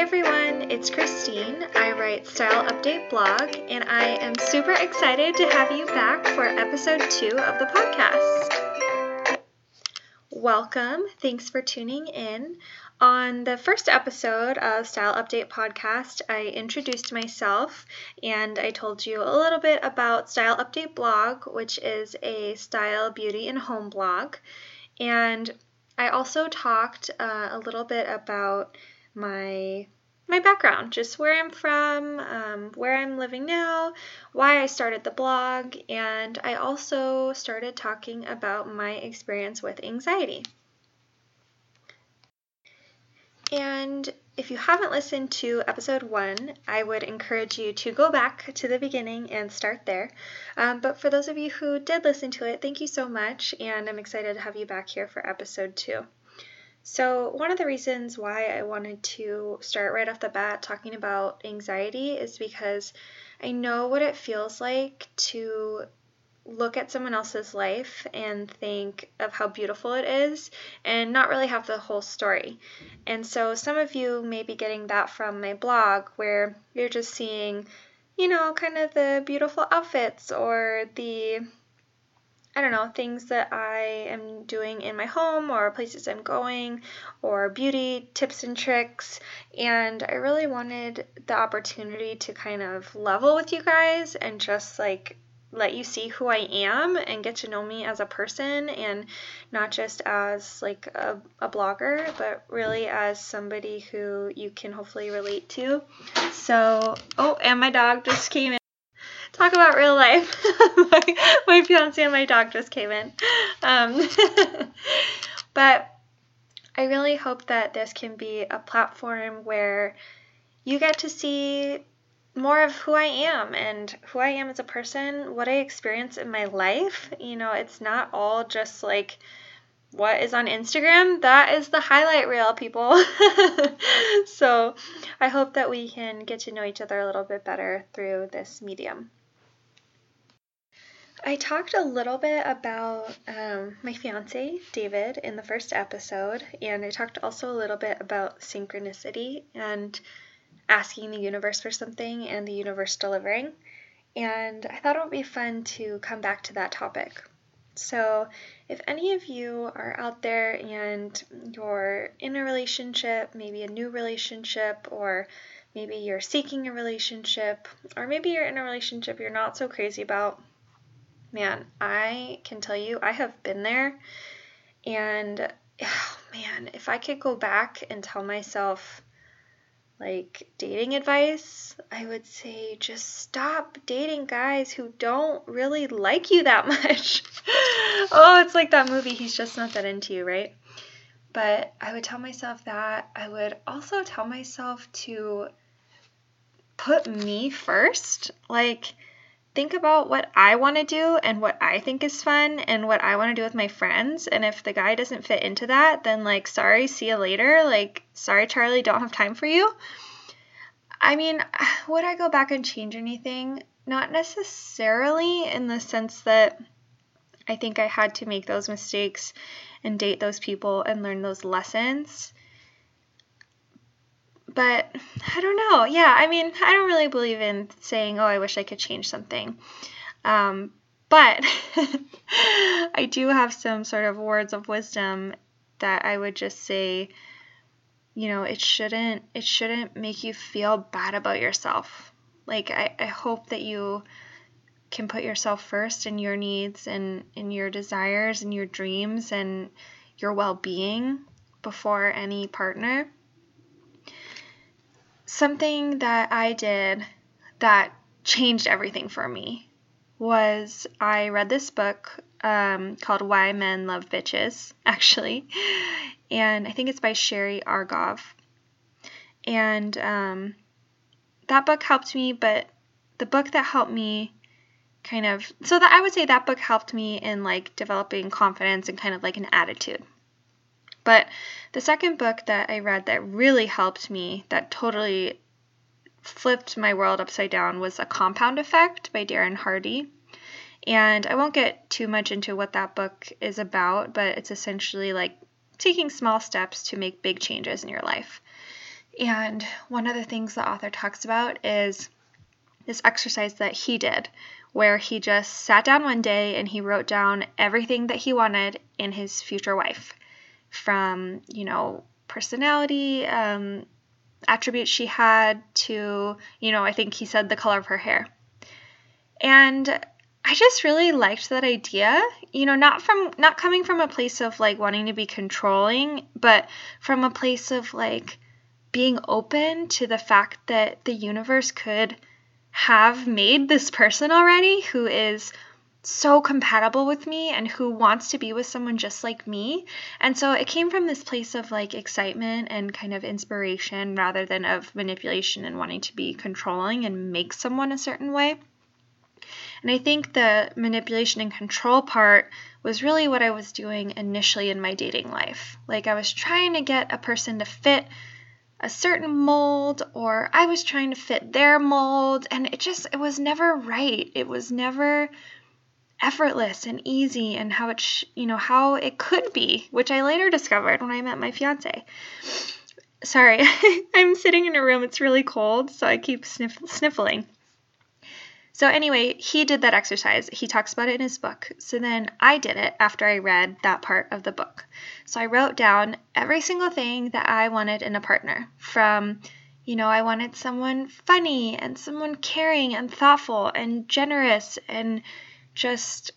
everyone, it's Christine. I write Style Update blog, and I am super excited to have you back for episode two of the podcast. Welcome. Thanks for tuning in. On the first episode of Style Update podcast, I introduced myself and I told you a little bit about Style Update blog, which is a style, beauty, and home blog. And I also talked uh, a little bit about my my background, just where I'm from, um, where I'm living now, why I started the blog, and I also started talking about my experience with anxiety. And if you haven't listened to episode one, I would encourage you to go back to the beginning and start there. Um, but for those of you who did listen to it, thank you so much, and I'm excited to have you back here for episode two. So, one of the reasons why I wanted to start right off the bat talking about anxiety is because I know what it feels like to look at someone else's life and think of how beautiful it is and not really have the whole story. And so, some of you may be getting that from my blog where you're just seeing, you know, kind of the beautiful outfits or the I don't know, things that I am doing in my home or places I'm going or beauty tips and tricks. And I really wanted the opportunity to kind of level with you guys and just like let you see who I am and get to know me as a person and not just as like a, a blogger, but really as somebody who you can hopefully relate to. So, oh, and my dog just came in talk about real life. my, my fiance and my dog just came in. Um, but I really hope that this can be a platform where you get to see more of who I am and who I am as a person, what I experience in my life. You know, it's not all just like what is on Instagram, that is the highlight reel, people. so I hope that we can get to know each other a little bit better through this medium. I talked a little bit about um, my fiance, David, in the first episode, and I talked also a little bit about synchronicity and asking the universe for something and the universe delivering. And I thought it would be fun to come back to that topic. So, if any of you are out there and you're in a relationship, maybe a new relationship, or maybe you're seeking a relationship, or maybe you're in a relationship you're not so crazy about, man, I can tell you, I have been there. And oh, man, if I could go back and tell myself, like dating advice, I would say just stop dating guys who don't really like you that much. oh, it's like that movie, He's Just Not That Into You, right? But I would tell myself that. I would also tell myself to put me first. Like, think about what I want to do and what I think is fun and what I want to do with my friends. And if the guy doesn't fit into that, then like, sorry, see you later. Like, sorry, Charlie, don't have time for you. I mean, would I go back and change anything? Not necessarily in the sense that I think I had to make those mistakes and date those people and learn those lessons but I don't know. Yeah, I mean, I don't really believe in saying, oh, I wish I could change something. Um, but I do have some sort of words of wisdom that I would just say, you know, it shouldn't it shouldn't make you feel bad about yourself. Like I, I hope that you can put yourself first and your needs and, in your desires and your dreams and your well being before any partner something that I did that changed everything for me was I read this book um, called Why Men Love Bitches, actually, and I think it's by Sherry Argov. And um, that book helped me, but the book that helped me kind of so that I would say that book helped me in like developing confidence and kind of like an attitude. But the second book that I read that really helped me, that totally flipped my world upside down, was A Compound Effect by Darren Hardy. And I won't get too much into what that book is about, but it's essentially like taking small steps to make big changes in your life. And one of the things the author talks about is this exercise that he did, where he just sat down one day and he wrote down everything that he wanted in his future wife from, you know, personality, um, attributes she had to, you know, I think he said the color of her hair. And I just really liked that idea, you know, not from not coming from a place of like wanting to be controlling, but from a place of like being open to the fact that the universe could have made this person already who is so compatible with me and who wants to be with someone just like me. And so it came from this place of like excitement and kind of inspiration rather than of manipulation and wanting to be controlling and make someone a certain way. And I think the manipulation and control part was really what I was doing initially in my dating life. Like I was trying to get a person to fit a certain mold or I was trying to fit their mold and it just it was never right. It was never effortless and easy and how it sh- you know how it could be, which I later discovered when I met my fiance. Sorry, I'm sitting in a room. It's really cold, so I keep sniff- sniffling. So, anyway, he did that exercise. He talks about it in his book. So then I did it after I read that part of the book. So I wrote down every single thing that I wanted in a partner from, you know, I wanted someone funny and someone caring and thoughtful and generous and just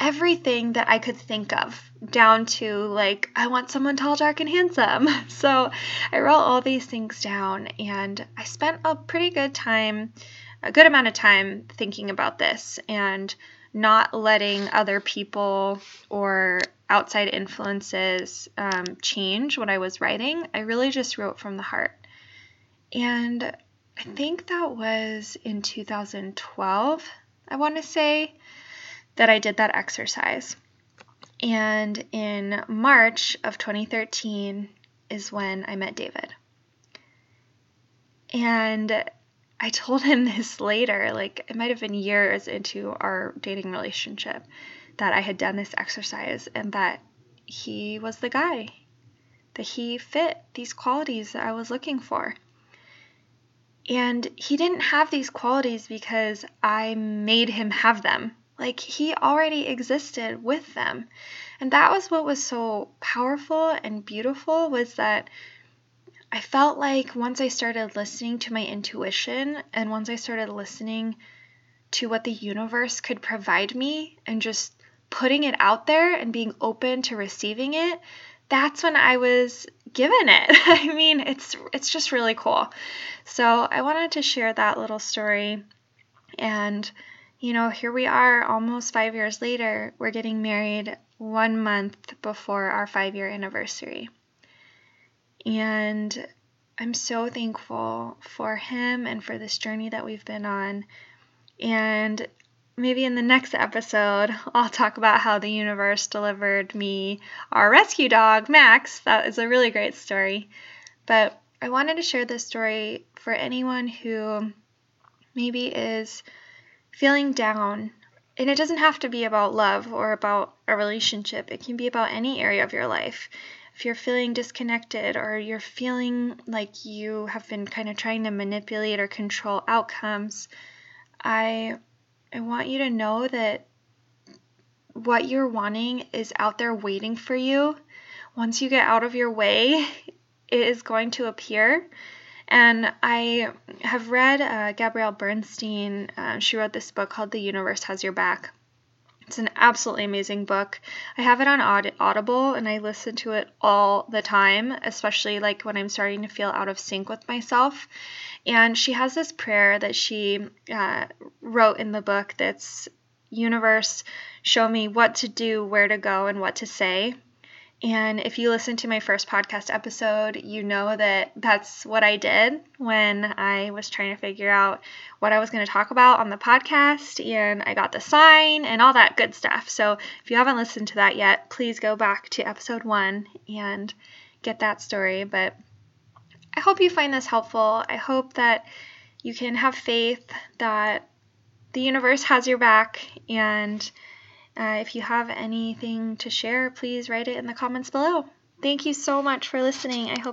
everything that I could think of, down to like, I want someone tall, dark, and handsome. So I wrote all these things down and I spent a pretty good time a good amount of time thinking about this and not letting other people or outside influences um, change what I was writing. I really just wrote from the heart. And I think that was in 2012, I want to say, that I did that exercise. And in March of 2013 is when I met David. And I told him this later, like it might have been years into our dating relationship, that I had done this exercise and that he was the guy, that he fit these qualities that I was looking for. And he didn't have these qualities because I made him have them. Like he already existed with them. And that was what was so powerful and beautiful was that I felt like once I started listening to my intuition and once I started listening to what the universe could provide me and just putting it out there and being open to receiving it, that's when I was given it. I mean, it's it's just really cool. So, I wanted to share that little story and you know, here we are almost 5 years later. We're getting married 1 month before our 5-year anniversary. And I'm so thankful for him and for this journey that we've been on. And maybe in the next episode, I'll talk about how the universe delivered me our rescue dog, Max. That is a really great story. But I wanted to share this story for anyone who maybe is feeling down. And it doesn't have to be about love or about a relationship, it can be about any area of your life if you're feeling disconnected or you're feeling like you have been kind of trying to manipulate or control outcomes, I I want you to know that what you're wanting is out there waiting for you. Once you get out of your way, it is going to appear. And I have read uh, Gabrielle Bernstein. Uh, she wrote this book called The Universe Has Your Back. It's an absolutely amazing book. I have it on Audible and I listen to it all the time, especially like when I'm starting to feel out of sync with myself. And she has this prayer that she uh, wrote in the book that's Universe, show me what to do, where to go, and what to say. And if you listen to my first podcast episode, you know that that's what I did when I was trying to figure out what I was going to talk about on the podcast. And I got the sign and all that good stuff. So if you haven't listened to that yet, please go back to episode one and get that story. But I hope you find this helpful. I hope that you can have faith that the universe has your back and uh, if you have anything to share, please write it in the comments below. Thank you so much for listening. I hope